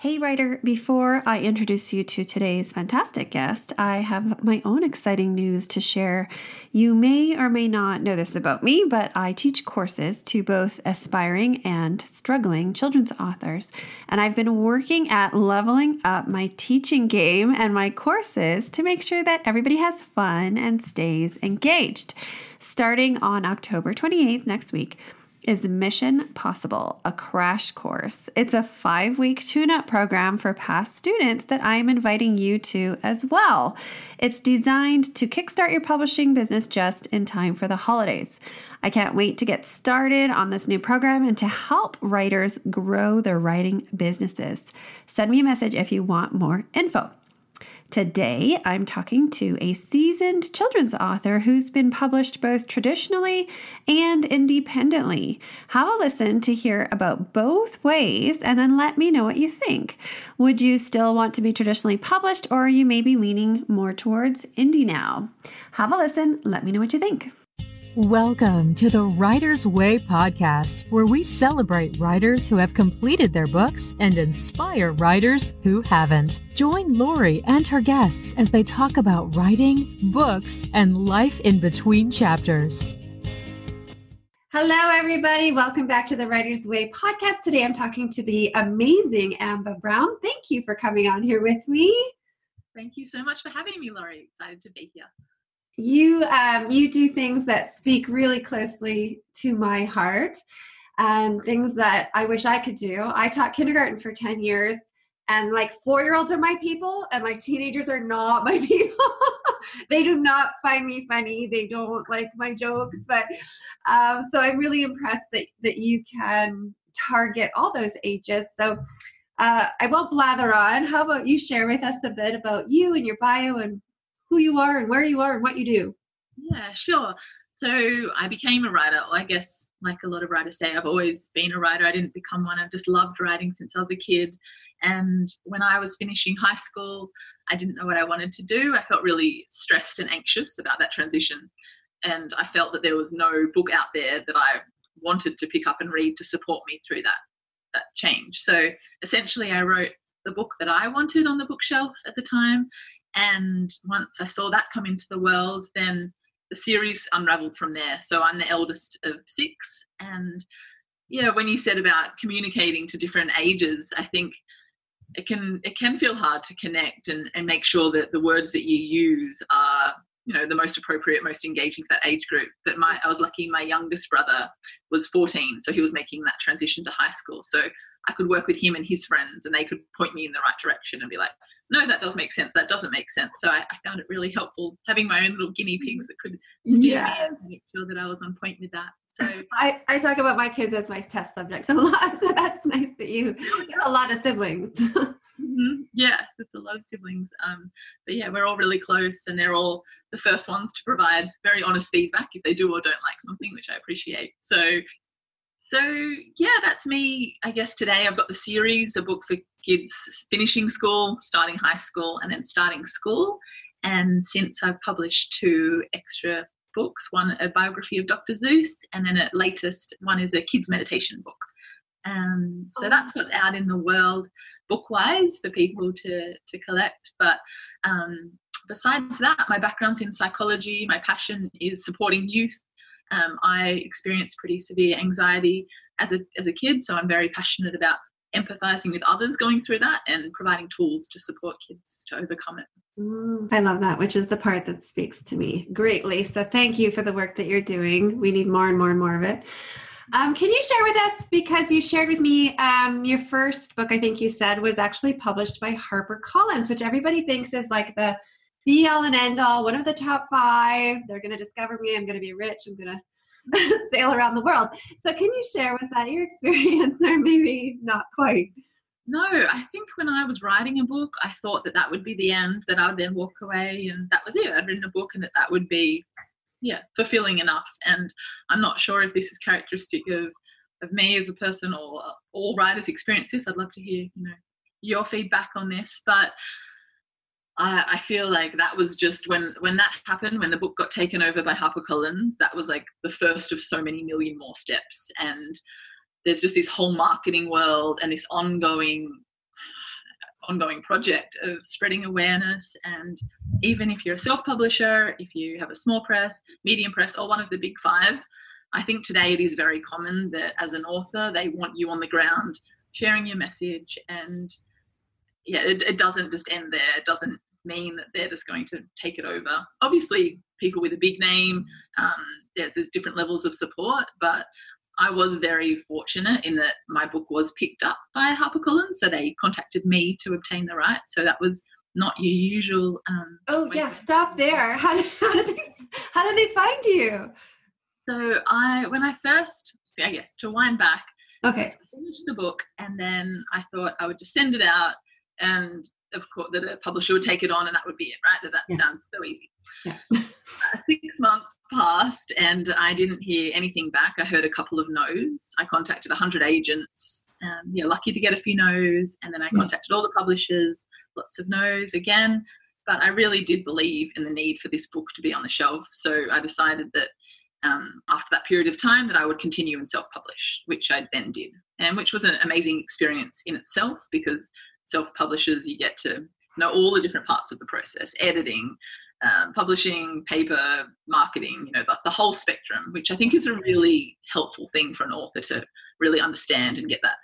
Hey, writer, before I introduce you to today's fantastic guest, I have my own exciting news to share. You may or may not know this about me, but I teach courses to both aspiring and struggling children's authors. And I've been working at leveling up my teaching game and my courses to make sure that everybody has fun and stays engaged. Starting on October 28th next week, is Mission Possible, a crash course. It's a five week tune up program for past students that I am inviting you to as well. It's designed to kickstart your publishing business just in time for the holidays. I can't wait to get started on this new program and to help writers grow their writing businesses. Send me a message if you want more info. Today, I'm talking to a seasoned children's author who's been published both traditionally and independently. Have a listen to hear about both ways and then let me know what you think. Would you still want to be traditionally published or you maybe leaning more towards indie now? Have a listen, let me know what you think. Welcome to the Writer's Way podcast, where we celebrate writers who have completed their books and inspire writers who haven't. Join Laurie and her guests as they talk about writing, books, and life in between chapters. Hello, everybody. Welcome back to the Writer's Way podcast. Today I'm talking to the amazing Amba Brown. Thank you for coming on here with me. Thank you so much for having me, Laurie. Excited to be here you um, you do things that speak really closely to my heart and things that I wish I could do. I taught kindergarten for 10 years and like four year olds are my people and like teenagers are not my people. they do not find me funny. They don't like my jokes. But um, so I'm really impressed that, that you can target all those ages. So uh, I won't blather on. How about you share with us a bit about you and your bio and who you are and where you are and what you do. Yeah, sure. So I became a writer. I guess, like a lot of writers say, I've always been a writer. I didn't become one. I've just loved writing since I was a kid. And when I was finishing high school, I didn't know what I wanted to do. I felt really stressed and anxious about that transition. And I felt that there was no book out there that I wanted to pick up and read to support me through that, that change. So essentially, I wrote the book that I wanted on the bookshelf at the time. And once I saw that come into the world, then the series unraveled from there. So I'm the eldest of six. And yeah, when you said about communicating to different ages, I think it can it can feel hard to connect and, and make sure that the words that you use are you know the most appropriate most engaging for that age group but my i was lucky my youngest brother was 14 so he was making that transition to high school so i could work with him and his friends and they could point me in the right direction and be like no, that does make sense. That doesn't make sense. So I, I found it really helpful having my own little guinea pigs that could steer yes. me and make sure that I was on point with that. So I, I talk about my kids as my test subjects a lot. So that's nice that you have a lot of siblings. mm-hmm. Yeah, it's a lot of siblings. Um, but yeah, we're all really close and they're all the first ones to provide very honest feedback if they do or don't like something, which I appreciate. So so yeah, that's me. I guess today I've got the series, a book for kids finishing school, starting high school, and then starting school. And since I've published two extra books, one a biography of Dr. Seuss, and then a latest one is a kids meditation book. Um, so that's what's out in the world book-wise for people to to collect. But um, besides that, my background's in psychology. My passion is supporting youth um, I experienced pretty severe anxiety as a, as a kid, so I'm very passionate about empathizing with others going through that and providing tools to support kids to overcome it. Mm, I love that, which is the part that speaks to me greatly. So thank you for the work that you're doing. We need more and more and more of it. Um, can you share with us, because you shared with me um, your first book, I think you said, was actually published by HarperCollins, which everybody thinks is like the be all and end all, one of the top five. They're going to discover me. I'm going to be rich. I'm going to sail around the world. So, can you share, was that your experience or maybe not quite? No, I think when I was writing a book, I thought that that would be the end, that I would then walk away and that was it. I'd written a book and that that would be, yeah, fulfilling enough. And I'm not sure if this is characteristic of, of me as a person or all writers experience this. I'd love to hear, you know, your feedback on this. But I, I feel like that was just when when that happened, when the book got taken over by HarperCollins, that was like the first of so many million more steps. And there's just this whole marketing world and this ongoing ongoing project of spreading awareness. And even if you're a self publisher, if you have a small press, medium press, or one of the big five, I think today it is very common that as an author, they want you on the ground sharing your message. And yeah, it, it doesn't just end there. It doesn't mean that they're just going to take it over. Obviously, people with a big name, um, yeah, there's different levels of support, but I was very fortunate in that my book was picked up by HarperCollins, so they contacted me to obtain the rights. So that was not your usual. Um, oh yeah, stop there. How did, how did they how did they find you? So I when I first I guess to wind back. Okay. I finished the book and then I thought I would just send it out and of course that a publisher would take it on and that would be it, right? That that yeah. sounds so easy. Yeah. uh, six months passed and I didn't hear anything back. I heard a couple of no's. I contacted 100 agents. Um, yeah, lucky to get a few no's. And then I contacted all the publishers, lots of no's again. But I really did believe in the need for this book to be on the shelf. So I decided that um, after that period of time that I would continue and self-publish, which I then did, and which was an amazing experience in itself because self-publishers you get to know all the different parts of the process, editing, um, publishing, paper, marketing, you know, the, the, whole spectrum, which I think is a really helpful thing for an author to really understand and get that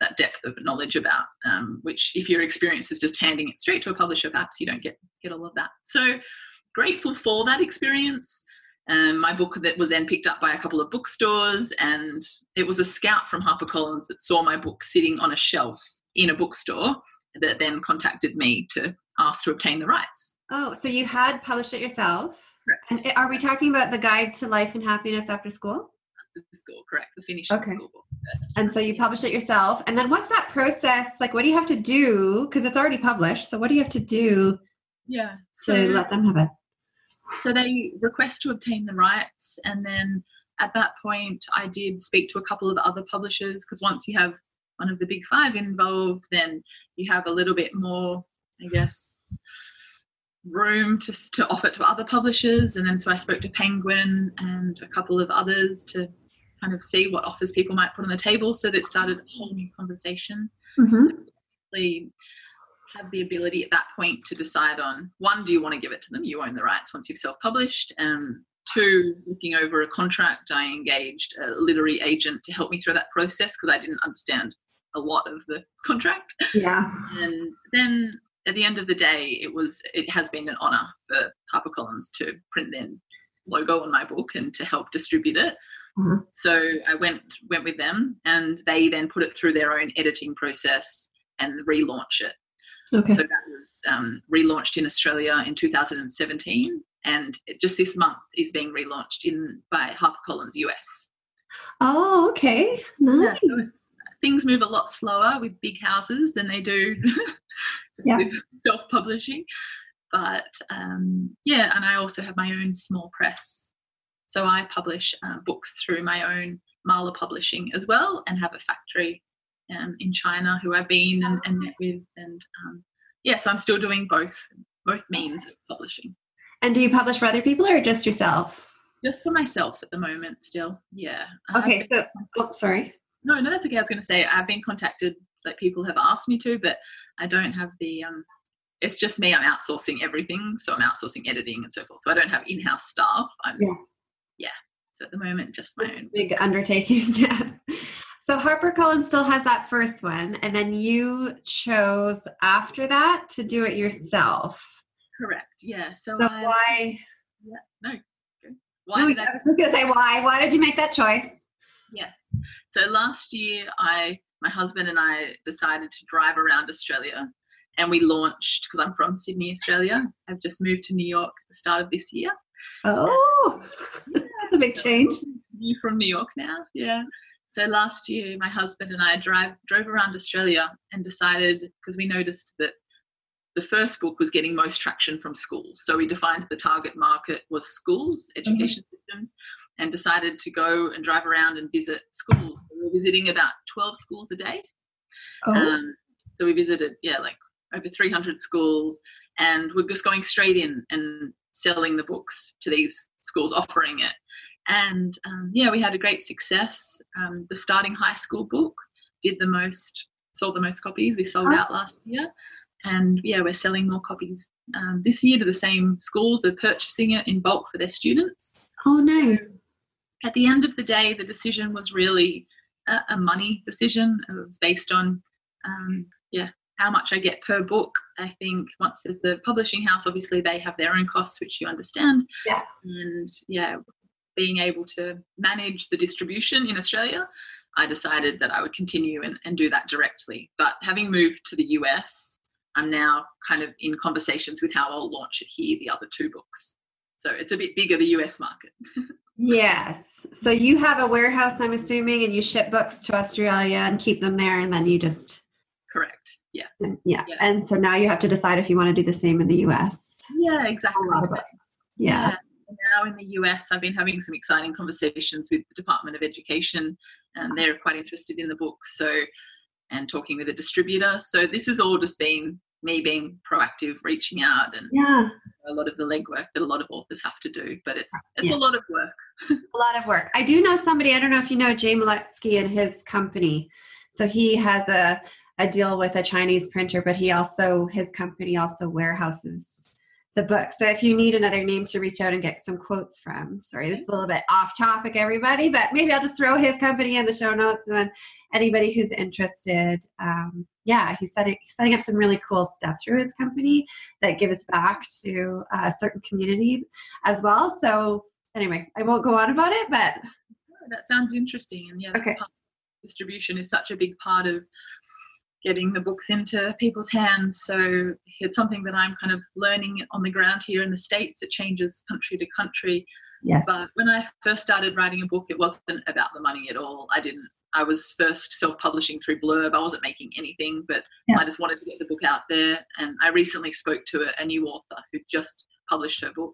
that depth of knowledge about. Um, which, if your experience is just handing it straight to a publisher, perhaps you don't get get all of that. So grateful for that experience. Um, my book that was then picked up by a couple of bookstores, and it was a scout from HarperCollins that saw my book sitting on a shelf in a bookstore that then contacted me to ask to obtain the rights. Oh, so you had published it yourself? Correct. And are we talking about the Guide to Life and Happiness After School? After school, correct. The finished okay. school book. And so you published it yourself. And then what's that process? Like, what do you have to do? Because it's already published. So what do you have to do? Yeah. So, to let them have it. So they request to obtain the rights, and then at that point, I did speak to a couple of other publishers because once you have one of the big five involved, then you have a little bit more, I guess, room to, to offer to other publishers. And then so I spoke to Penguin and a couple of others to kind of see what offers people might put on the table. So that started a whole new conversation. Mm-hmm. So have the ability at that point to decide on one, do you want to give it to them? You own the rights once you've self published. And two, looking over a contract, I engaged a literary agent to help me through that process because I didn't understand a lot of the contract. Yeah. And then at the end of the day, it was it has been an honour for HarperCollins to print their logo on my book and to help distribute it. Mm-hmm. So I went went with them, and they then put it through their own editing process and relaunch it. Okay. So that was um, relaunched in Australia in 2017, and just this month is being relaunched in by HarperCollins US. Oh, okay, nice. Yeah, so things move a lot slower with big houses than they do yeah. with self-publishing. But um, yeah, and I also have my own small press, so I publish uh, books through my own Marla Publishing as well, and have a factory um, in China who I've been and, and met with, and um, yeah, so I'm still doing both both means of publishing. And do you publish for other people or just yourself? Just for myself at the moment, still. Yeah. Okay, so oh, sorry. No, no, that's okay. I was going to say I've been contacted, like people have asked me to, but I don't have the. um It's just me. I'm outsourcing everything, so I'm outsourcing editing and so forth. So I don't have in-house staff. I'm. Yeah. Yeah. So at the moment, just my it's own. Big undertaking. Yes. So HarperCollins still has that first one, and then you chose after that to do it yourself. Correct. Yeah. So, so I, why? Yeah. No. Why no, I, I was just gonna say why. Why did you make that choice? Yes. So last year, I, my husband and I decided to drive around Australia, and we launched because I'm from Sydney, Australia. I've just moved to New York at the start of this year. Oh, that's a big change. You from New York now? Yeah. So last year, my husband and I drive drove around Australia and decided because we noticed that the first book was getting most traction from schools. So we defined the target market was schools, education mm-hmm. systems, and decided to go and drive around and visit schools. we were visiting about 12 schools a day. Oh. Um, so we visited, yeah, like over 300 schools, and we're just going straight in and selling the books to these schools, offering it. And um, yeah, we had a great success. Um, the starting high school book did the most, sold the most copies. We sold out last year. And yeah, we're selling more copies um, this year to the same schools. They're purchasing it in bulk for their students. Oh, nice. At the end of the day, the decision was really a, a money decision. It was based on, um, yeah, how much I get per book. I think once there's the publishing house, obviously they have their own costs, which you understand. Yeah. And yeah, being able to manage the distribution in Australia, I decided that I would continue and, and do that directly. But having moved to the US, I'm now kind of in conversations with how I'll launch it here, the other two books. So it's a bit bigger, the US market. yes. So you have a warehouse, I'm assuming, and you ship books to Australia and keep them there, and then you just. Correct. Yeah. Yeah. yeah. And so now you have to decide if you want to do the same in the US. Yeah, exactly. A lot of Yeah. yeah. Now in the US, I've been having some exciting conversations with the Department of Education, and they're quite interested in the book. So and talking with a distributor. So this has all just been me being proactive, reaching out, and yeah, a lot of the legwork that a lot of authors have to do. But it's it's yeah. a lot of work. a lot of work. I do know somebody. I don't know if you know Jay Maletsky and his company. So he has a a deal with a Chinese printer, but he also his company also warehouses the book. So if you need another name to reach out and get some quotes from, sorry, this is a little bit off topic, everybody, but maybe I'll just throw his company in the show notes and then anybody who's interested, um, yeah, he's setting, he's setting up some really cool stuff through his company that gives back to a certain community as well. So anyway, I won't go on about it, but that sounds interesting. And yeah, okay. distribution is such a big part of getting the books into people's hands. So it's something that I'm kind of learning on the ground here in the States. It changes country to country. Yes. But when I first started writing a book, it wasn't about the money at all. I didn't. I was first self-publishing through Blurb. I wasn't making anything, but yeah. I just wanted to get the book out there. And I recently spoke to a, a new author who just published her book,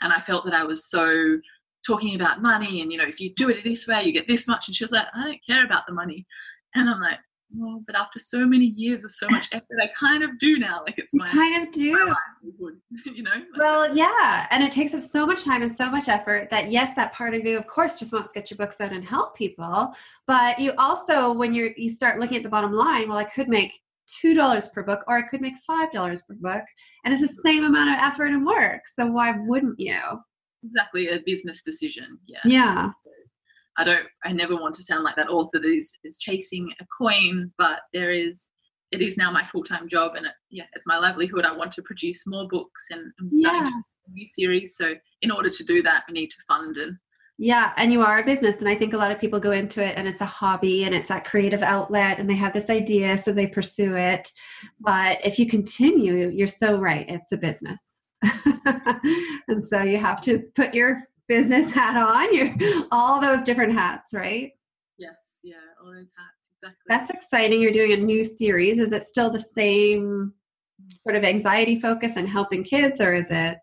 and I felt that I was so talking about money and you know if you do it this way you get this much and she was like i don't care about the money and i'm like well, but after so many years of so much effort, I kind of do now. Like it's my kind of do. you know. Well, yeah, and it takes up so much time and so much effort that yes, that part of you, of course, just wants to get your books out and help people. But you also, when you're you start looking at the bottom line, well, I could make two dollars per book, or I could make five dollars per book, and it's the same amount of effort and work. So why wouldn't you? Exactly, a business decision. Yeah. Yeah. I don't I never want to sound like that author that is, is chasing a coin, but there is it is now my full time job and it, yeah, it's my livelihood. I want to produce more books and I'm starting yeah. a new series. So in order to do that, we need to fund and yeah, and you are a business. And I think a lot of people go into it and it's a hobby and it's that creative outlet and they have this idea, so they pursue it. But if you continue, you're so right, it's a business. and so you have to put your business hat on. You're all those different hats, right? Yes, yeah, all those hats, exactly. That's exciting. You're doing a new series. Is it still the same sort of anxiety focus and helping kids, or is it?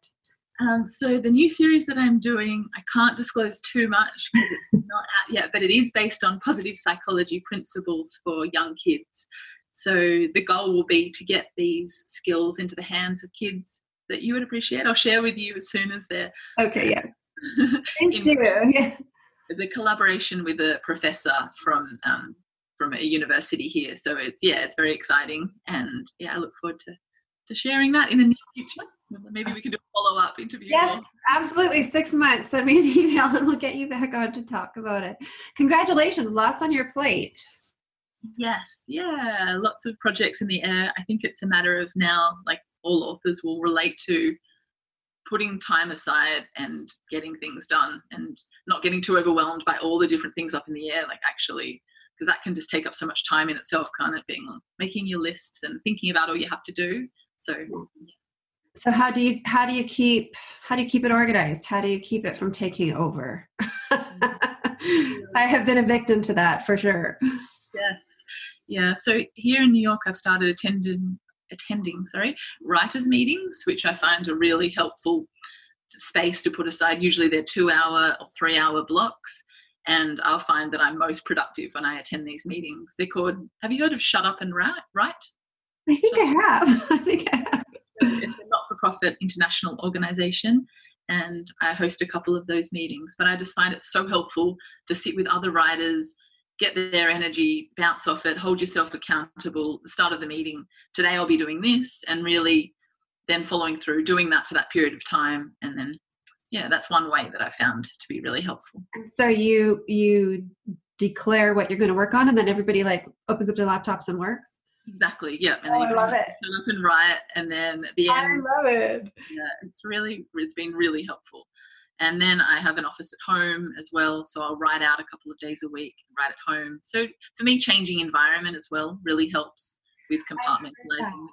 Um, so the new series that I'm doing, I can't disclose too much because it's not out yet, but it is based on positive psychology principles for young kids. So the goal will be to get these skills into the hands of kids that you would appreciate. I'll share with you as soon as they're okay. Yeah, Thank you. Yeah. It's a collaboration with a professor from um, from a university here. So it's yeah, it's very exciting, and yeah, I look forward to to sharing that in the near future. Maybe we can do a follow up interview. Yes, absolutely. Six months. Send me an email, and we'll get you back on to talk about it. Congratulations! Lots on your plate. Yes, yeah, lots of projects in the air. I think it's a matter of now, like all authors will relate to putting time aside and getting things done and not getting too overwhelmed by all the different things up in the air like actually because that can just take up so much time in itself kind of being making your lists and thinking about all you have to do. So so how do you how do you keep how do you keep it organized? How do you keep it from taking over? I have been a victim to that for sure. Yeah yeah. So here in new york i've started attending attending sorry writers meetings which i find are really helpful space to put aside. Usually they're two hour or three hour blocks and i'll find that i'm most productive when i attend these meetings. They're called have you heard of shut up and write? Right i think shut i have. I think i have. It's a not-for-profit international organization and i host a couple of those meetings but i just find it so helpful to sit with other writers get their energy, bounce off it, hold yourself accountable. The start of the meeting, today I'll be doing this, and really then following through, doing that for that period of time, and then yeah, that's one way that I found to be really helpful. And so you you declare what you're going to work on, and then everybody like opens up their laptops and works. Exactly. Yeah. And oh, I love it. Up and write, and then at the end. I love it. Yeah, it's really it's been really helpful. And then I have an office at home as well, so I'll write out a couple of days a week, write at home. So for me, changing environment as well really helps with compartmentalizing.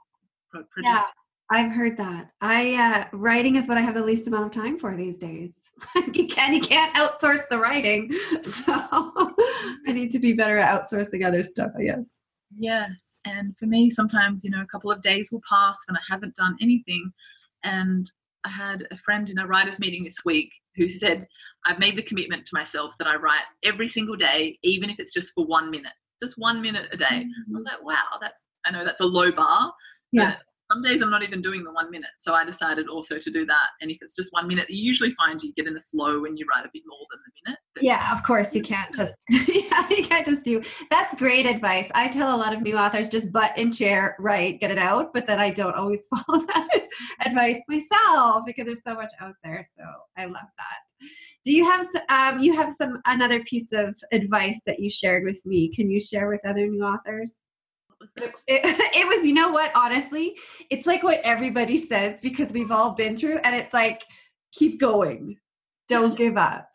Yeah, I've heard that. I uh, writing is what I have the least amount of time for these days. you can you can't outsource the writing, so I need to be better at outsourcing other stuff. I guess. Yes, and for me, sometimes you know a couple of days will pass when I haven't done anything, and I had a friend in a writers meeting this week who said, "I've made the commitment to myself that I write every single day, even if it's just for one minute, just one minute a day." Mm-hmm. I was like, "Wow, that's I know that's a low bar, yeah some days I'm not even doing the one minute. So I decided also to do that. And if it's just one minute, you usually find you get in the flow when you write a bit more than the minute. But yeah, of course you can't just yeah, you can't just do that's great advice. I tell a lot of new authors just butt in chair, write, get it out, but then I don't always follow that advice myself because there's so much out there. So I love that. Do you have um you have some another piece of advice that you shared with me? Can you share with other new authors? It, it, was, you know what, honestly, it's like what everybody says because we've all been through, and it's like, keep going, don't give up.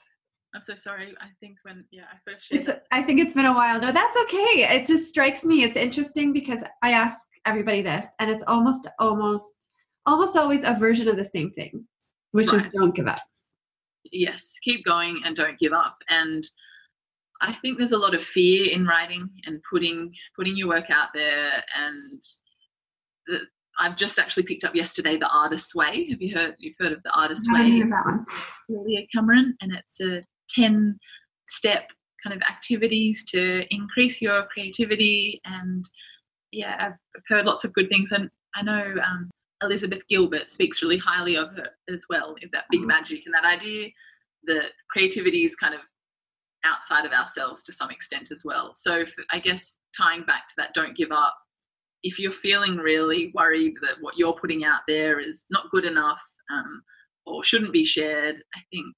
I'm so sorry. I think when, yeah, I first shared. It's, I think it's been a while. No, that's okay. It just strikes me. It's interesting because I ask everybody this, and it's almost, almost, almost always a version of the same thing, which right. is don't give up. Yes, keep going and don't give up. And I think there's a lot of fear in writing and putting putting your work out there. And the, I've just actually picked up yesterday the Artist's Way. Have you heard? You've heard of the Artist's Way? that one. Julia Cameron, and it's a ten step kind of activities to increase your creativity. And yeah, I've heard lots of good things, and I know um, Elizabeth Gilbert speaks really highly of her as well, that big mm-hmm. magic and that idea that creativity is kind of outside of ourselves to some extent as well. So I guess tying back to that, don't give up. If you're feeling really worried that what you're putting out there is not good enough um, or shouldn't be shared, I think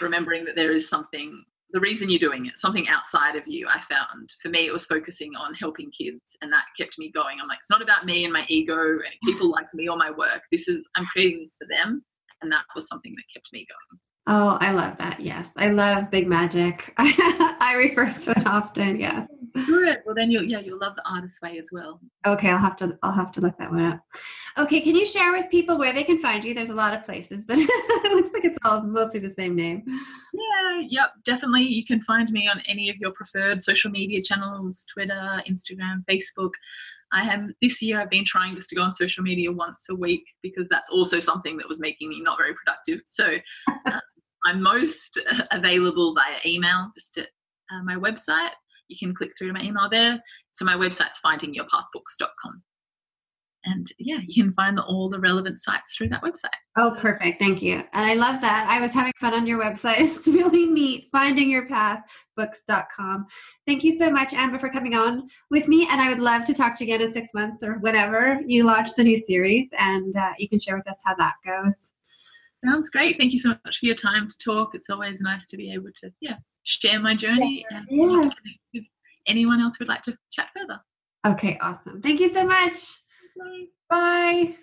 remembering that there is something, the reason you're doing it, something outside of you, I found. For me, it was focusing on helping kids, and that kept me going. I'm like, it's not about me and my ego and people like me or my work. This is, I'm creating this for them. And that was something that kept me going. Oh, I love that. Yes. I love big magic. I refer to it often. Yes. Good. Well then you'll yeah, you'll love the artist way as well. Okay, I'll have to I'll have to look that one up. Okay, can you share with people where they can find you? There's a lot of places, but it looks like it's all mostly the same name. Yeah, yep, definitely. You can find me on any of your preferred social media channels, Twitter, Instagram, Facebook. I am this year I've been trying just to go on social media once a week because that's also something that was making me not very productive. So uh, I'm most available via email, just at uh, my website. You can click through to my email there. So my website's findingyourpathbooks.com. And yeah, you can find all the relevant sites through that website. Oh, perfect. Thank you. And I love that. I was having fun on your website. It's really neat. Findingyourpathbooks.com. Thank you so much, Amba, for coming on with me. And I would love to talk to you again in six months or whenever you launch the new series. And uh, you can share with us how that goes. Sounds great. Thank you so much for your time to talk. It's always nice to be able to, yeah, share my journey yeah. and yeah. if anyone else would like to chat further. Okay, awesome. Thank you so much. Bye. Bye.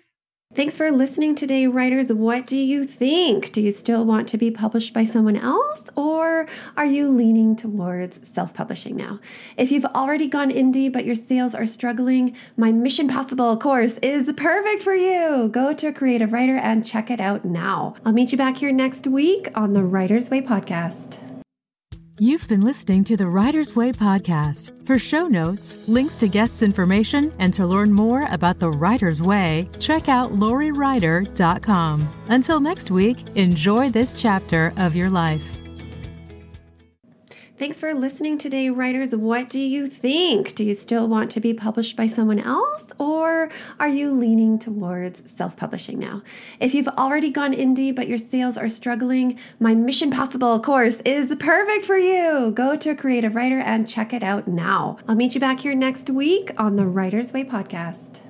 Thanks for listening today, writers. What do you think? Do you still want to be published by someone else, or are you leaning towards self publishing now? If you've already gone indie but your sales are struggling, my Mission Possible course is perfect for you. Go to Creative Wrighter and check it out now. I'll meet you back here next week on the Writer's Way podcast. You've been listening to the Writer's Way podcast. For show notes, links to guests' information, and to learn more about the Writer's Way, check out lauriewriter.com. Until next week, enjoy this chapter of your life. Thanks for listening today, writers. What do you think? Do you still want to be published by someone else, or are you leaning towards self publishing now? If you've already gone indie but your sales are struggling, my Mission Possible course is perfect for you. Go to Creative Wrighter and check it out now. I'll meet you back here next week on the Writer's Way podcast.